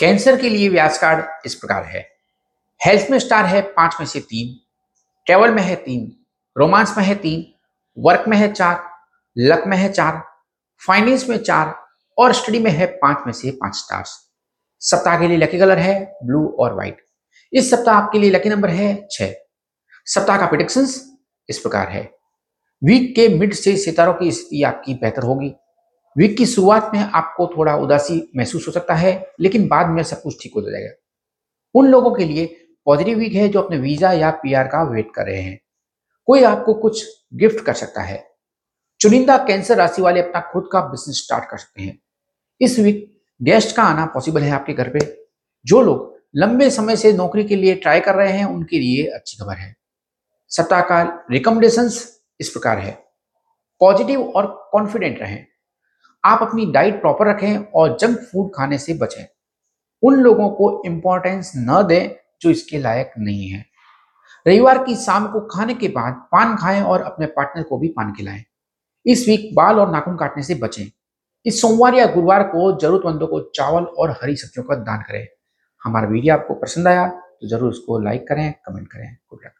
Cancer के लिए व्यास card इस प्रकार है। हेल्थ में स्टार है पाँच में से तीन, ट्रेवल में है तीन, रोमांस में है तीन, वर्क में है चार, लक में है चार, फाइनेंस में चार और स्टडी में है पाँच में से पाँच स्टार्स। सप्ताह के लिए लकी कलर है ब्लू और व्हाइट। इस सप्ताह आपके लिए लकी नंबर है छह। सप्ताह का प्रिडिक्शंस इस प्रकार है। वीक के मिड से सितारों की स्थिति आपकी बेहतर होगी। वीक की शुरुआत में आपको थोड़ा उदासी महसूस हो सकता है, लेकिन बाद में सब कुछ ठीक हो जाएगा। उन लोगों के लिए पॉजिटिव वीक है जो अपने वीज़ा या पीआर का वेट कर रहे हैं। कोई आपको कुछ गिफ्ट कर सकता है। चुनिंदा कैंसर राशि वाले अपना खुद का बिज़नेस स्टार्ट कर सकते हैं। इस वीक गेस्ट का आना पॉसिबल है आपके घर पे। जो लोग लंबे समय से नौकरी के लिए ट्राई कर रहे हैं, उनके लिए अच्छी खबर है। सप्ताह का रिकमेंडेशंस इस प्रकार है। पॉजिटिव और कॉन्फिडेंट रहें। आप अपनी डाइट प्रॉपर रखें और जंक फ़ूड खाने से बचें। उन लोगों को इम्पोर्टेंस न दें जो इसके लायक नहीं है। रविवार की शाम को खाने के बाद पान खाएँ और अपने पार्टनर को भी पान खिलाएँ। इस वीक बाल और नाखून काटने से बचें। इस सोमवार या गुरुवार को जरूरतमंदों को चावल और हरी सब्जियों का दान करें। हमारा वीडियो आपको पसंद आया तो ज़रूर उसको लाइक करें कमेंट करें। Good luck